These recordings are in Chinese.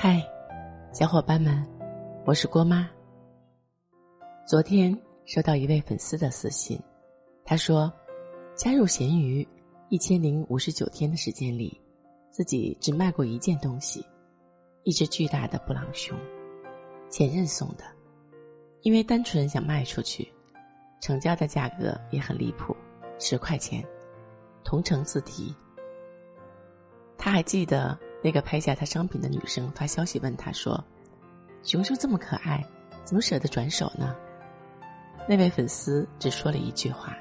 嗨，小伙伴们，我是郭妈。昨天收到一位粉丝的私信，他说，加入闲鱼一千零五十九天的时间里，自己只卖过一件东西，一只巨大的布朗熊，前任送的，因为单纯想卖出去，成交的价格也很离谱，十块钱，同城自提。他还记得那个拍下他商品的女生发消息问他说：“熊熊这么可爱，怎么舍得转手呢？”那位粉丝只说了一句话：“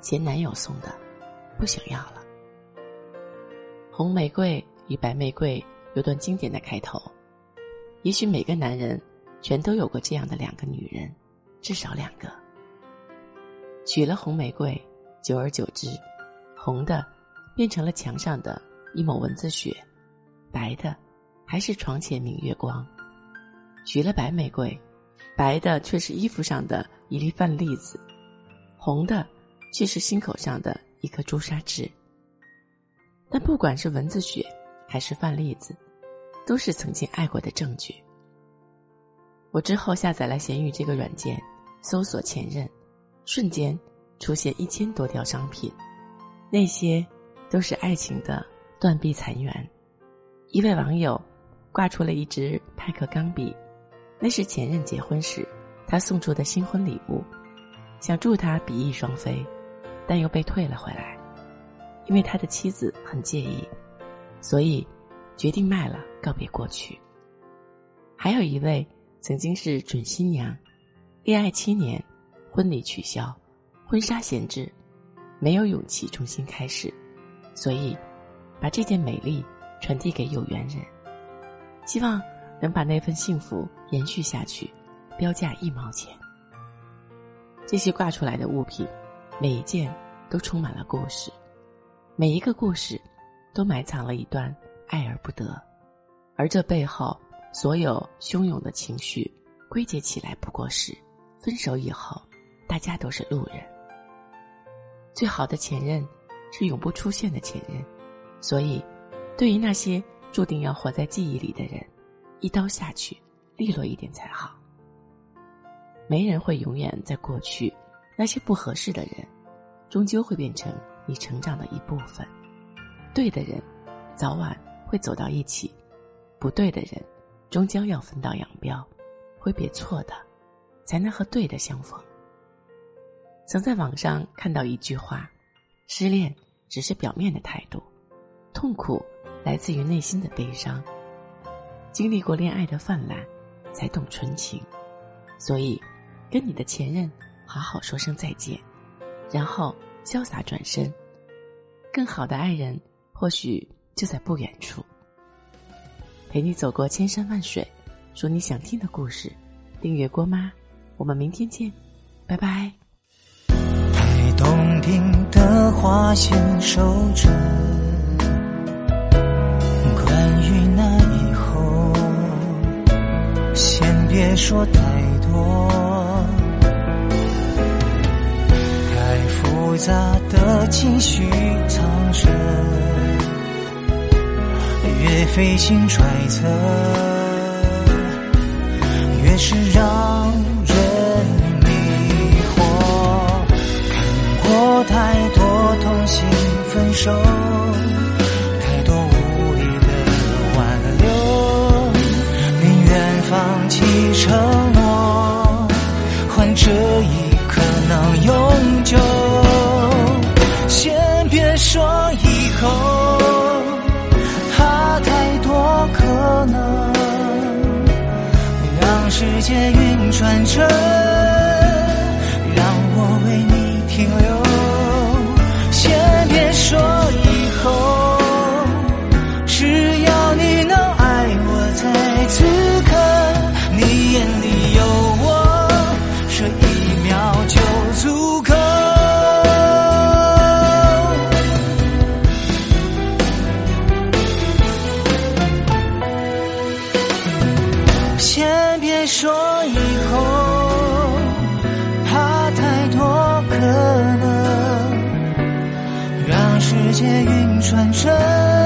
前男友送的，不想要了。”红玫瑰与白玫瑰有段经典的开头，也许每个男人全都有过这样的两个女人，至少两个。娶了红玫瑰，久而久之，红的变成了墙上的一抹蚊子血，白的还是床前明月光。娶了白玫瑰，白的却是衣服上的。一粒饭粒子，红的却是心口上的一颗朱砂痣。但不管是蚊子血，还是饭粒子，都是曾经爱过的证据。我之后下载了闲鱼这个软件，搜索前任，瞬间出现一千多条商品，那些都是爱情的断壁残垣。一位网友挂出了一支派克钢笔，那是前任结婚时。他送出的新婚礼物，想祝他比翼双飞，但又被退了回来，因为他的妻子很介意，所以决定卖了告别过去。还有一位曾经是准新娘，恋爱七年，婚礼取消，婚纱闲置，没有勇气重新开始，所以把这件美丽传递给有缘人，希望能把那份幸福延续下去。标价一毛钱。这些挂出来的物品，每一件都充满了故事，每一个故事都埋藏了一段爱而不得，而这背后所有汹涌的情绪，归结起来不过是：分手以后，大家都是路人。最好的前任是永不出现的前任，所以，对于那些注定要活在记忆里的人，一刀下去，利落一点才好。没人会永远在过去，那些不合适的人，终究会变成你成长的一部分。对的人，早晚会走到一起；不对的人，终将要分道扬镳。挥别错的，才能和对的相逢。曾在网上看到一句话：“失恋只是表面的态度，痛苦来自于内心的悲伤。经历过恋爱的泛滥，才懂纯情。”所以。跟你的前任好好说声再见，然后潇洒转身。更好的爱人或许就在不远处，陪你走过千山万水，说你想听的故事。订阅郭妈，我们明天见，拜拜。太动听的话先收着，别说太多。太复杂的情绪藏着，越费心揣测，越是让人迷惑。看过太多痛心分手，让世界运转着。借云传声。